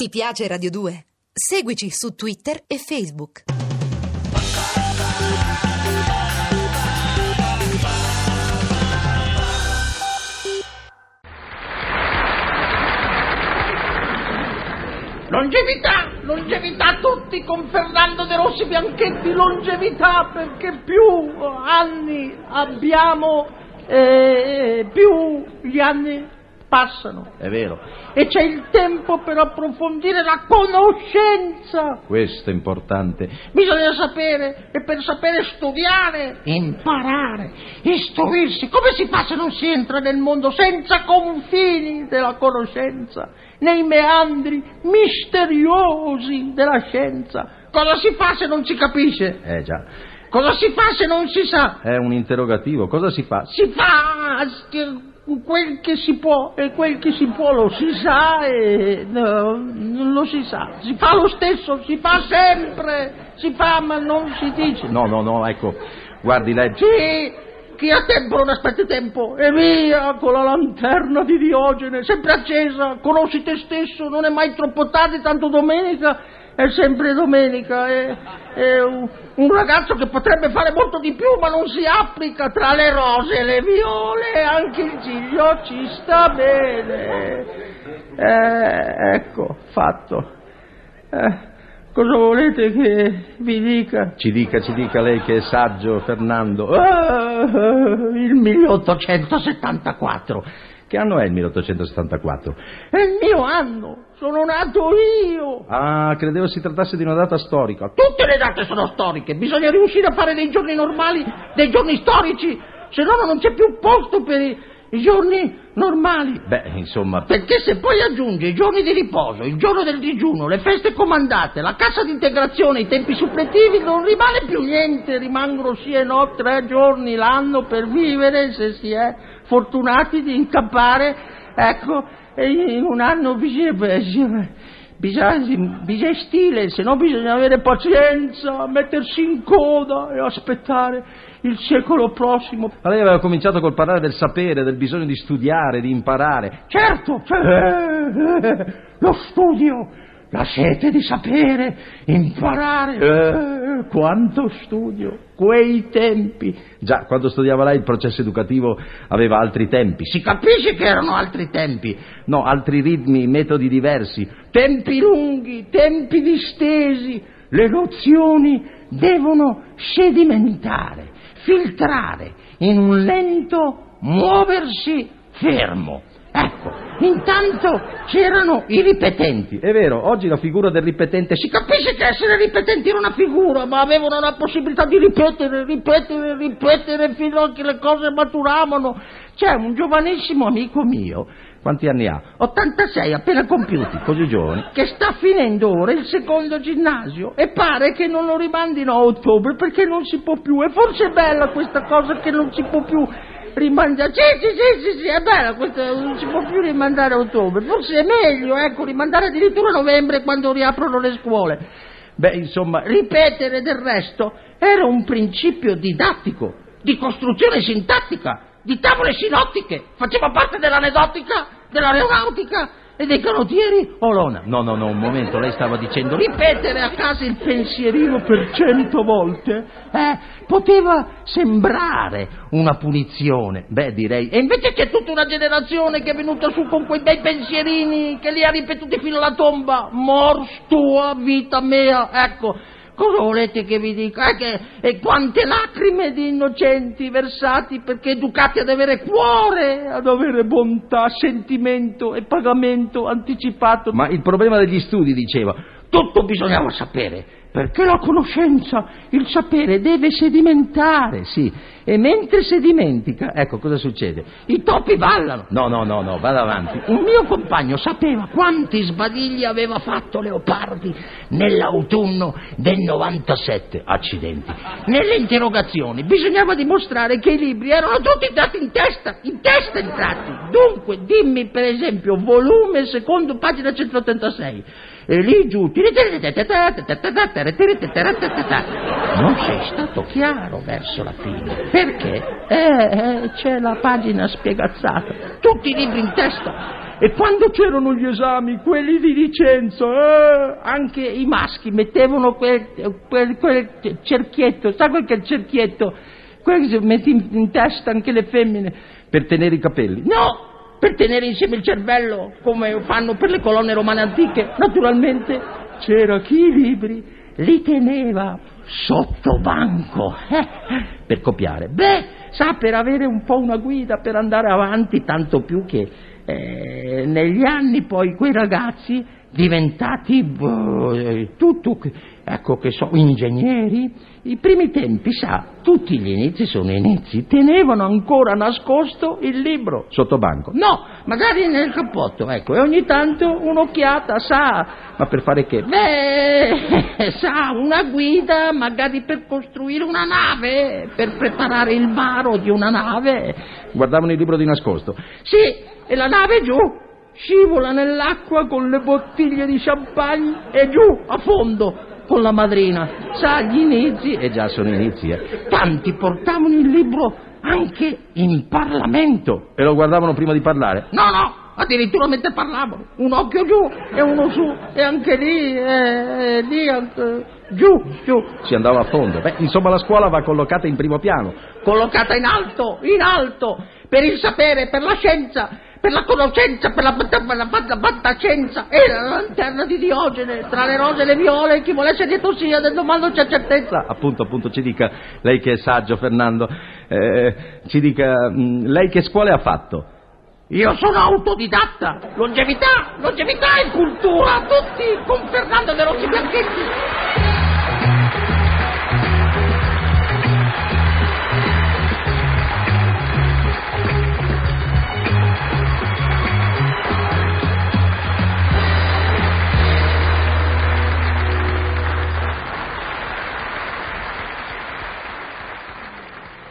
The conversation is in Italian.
Ti piace Radio 2? Seguici su Twitter e Facebook. Longevità, longevità a tutti con Fernando De Rossi Bianchetti, longevità perché più anni abbiamo, eh, più gli anni passano, è vero, e c'è il tempo per approfondire la conoscenza. Questo è importante. Bisogna sapere e per sapere studiare, imparare, istruirsi. Come si fa se non si entra nel mondo senza confini della conoscenza, nei meandri misteriosi della scienza? Cosa si fa se non si capisce? Eh già, Cosa si fa se non si sa? è un interrogativo. Cosa si fa? Si fa quel che si può e quel che si può lo si sa e no, non lo si sa. Si fa lo stesso, si fa sempre, si fa ma non si dice. No, no, no, ecco, guardi lei... Sì, chi ha tempo non aspetta tempo. E via con la lanterna di Diogene, sempre accesa. Conosci te stesso, non è mai troppo tardi, tanto domenica è sempre domenica. È, è un, un ragazzo che potrebbe fare molto di più, ma non si applica tra le rose e le viole. Anche il giglio ci sta bene. Eh, ecco, fatto. Eh, cosa volete che vi dica? Ci dica, ci dica lei che è saggio, Fernando. Ah, il 1874. Che anno è il 1874? È il mio anno. Sono nato io. Ah, credevo si trattasse di una data storica. Tutte le date sono storiche. Bisogna riuscire a fare dei giorni normali, dei giorni storici. Se no non c'è più posto per i, giorni normali. Beh, insomma, Perché se poi aggiunge i giorni di riposo, il giorno del digiuno, le feste comandate, la cassa d'integrazione, i tempi suppletivi, non rimane più niente, rimangono sì e no tre giorni l'anno per vivere se si è fortunati di incappare, ecco, e in un anno bisogna, stile, se no bisogna avere pazienza, mettersi in coda e aspettare il secolo prossimo. ma lei aveva cominciato col parlare del sapere, del bisogno di studiare, di imparare. Certo, cioè, eh, eh, lo studio, la sete di sapere, imparare. Eh, quanto studio, quei tempi. Già, quando studiava lei il processo educativo aveva altri tempi. Si capisce che erano altri tempi. No, altri ritmi, metodi diversi. Tempi lunghi, tempi distesi. Le nozioni devono sedimentare, filtrare in un lento muoversi fermo. Ecco, intanto c'erano i ripetenti. È vero, oggi la figura del ripetente Si capisce che essere ripetenti era una figura, ma avevano la possibilità di ripetere, ripetere, ripetere fino a che le cose maturavano. C'è un giovanissimo amico mio, Quanti anni ha? 86 appena compiuti, Così giovani. che sta finendo ora il secondo ginnasio e pare che non lo rimandino a ottobre perché non si può più. E forse è bella questa cosa che non si può più rimandare. Sì, sì, sì, sì, sì, è bella questa, non si può più rimandare a ottobre. Forse è meglio, ecco, rimandare addirittura a novembre quando riaprono le scuole. Beh, insomma, Ripetere del resto era un principio didattico, di costruzione sintattica, di tavole sinottiche, faceva parte dell'aneddotica, dell'aeronautica e dei canottieri Olona. no, no, no, un momento, lei stava dicendo... Ripetere a casa il pensierino per cento volte eh, poteva sembrare una punizione. Beh, direi... E invece c'è tutta una generazione che è venuta su con quei bei pensierini che li ha ripetuti fino alla tomba. Mors tua, vita mea. Ecco, cosa volete che vi dica? Eh, che, e quante lacrime di innocenti versati perché educati ad avere cuore, ad avere bontà, sentimento e pagamento anticipato. Ma il problema degli studi, diceva... Tutto bisognava sapere, perché la conoscenza, il sapere deve sedimentare, sì. E mentre sedimentica, Ecco, cosa succede? i topi ballano. No, no, no, no, vada avanti. Un mio compagno sapeva quanti sbadigli aveva fatto Leopardi nell'autunno del 97. Accidenti. Nelle interrogazioni bisognava dimostrare che i libri erano tutti entrati in testa, in testa entrati. Dunque, dimmi per esempio volume secondo pagina 186. E lì giù. Non sei stato chiaro verso la fine. Perché? Eh, eh, c'è la pagina spiegazzata. Tutti i libri in testa. E quando c'erano gli esami, quelli di licenza, eh, anche i maschi mettevano quel, quel, quel cerchietto, sai quel che cerchietto? Quello che mette in, in testa anche le femmine. Per tenere i capelli. No, per tenere insieme il cervello, come fanno per le colonne romane antiche. Naturalmente c'era chi i libri li teneva sotto banco eh, per copiare. Beh, sa, per avere un po' una guida per andare avanti, tanto più che eh, negli anni poi quei ragazzi diventati boh, tutto, ecco che so, ingegneri, i primi tempi, sa, tutti gli inizi sono inizi, tenevano ancora nascosto il libro Sotto banco. No, magari nel cappotto, ecco, e ogni tanto un'occhiata, sa, Ma per fare che? beh, sa, una guida magari per costruire una nave, per preparare il varo di una nave. Guardavano il libro di nascosto. Sì, e la nave giù, scivola nell'acqua con le bottiglie di champagne e giù, a fondo, con la madrina. Sa, gli inizi, E già sono inizi, eh. tanti portavano il libro anche in Parlamento. E lo guardavano prima di parlare. No, no, addirittura mentre parlavano, un occhio giù e uno su, e anche lì, eh, lì, anche, giù, giù, Si andava a fondo. Beh, insomma, la scuola va collocata in primo piano. collocata in alto, in alto, per il sapere, per la scienza, per la conoscenza, per la, per la, per la fantascienza. Era la lanterna di Diogene, tra le rose e le viole, chi volesse dietro sia, del domando c'è certezza. Appunto, appunto, ci dica, lei che è saggio, Fernando, eh, ci dica, mh, lei che scuole ha fatto? Io sono autodidatta, longevità, longevità e cultura, tutti con Fernando De Rossi Bianchetti.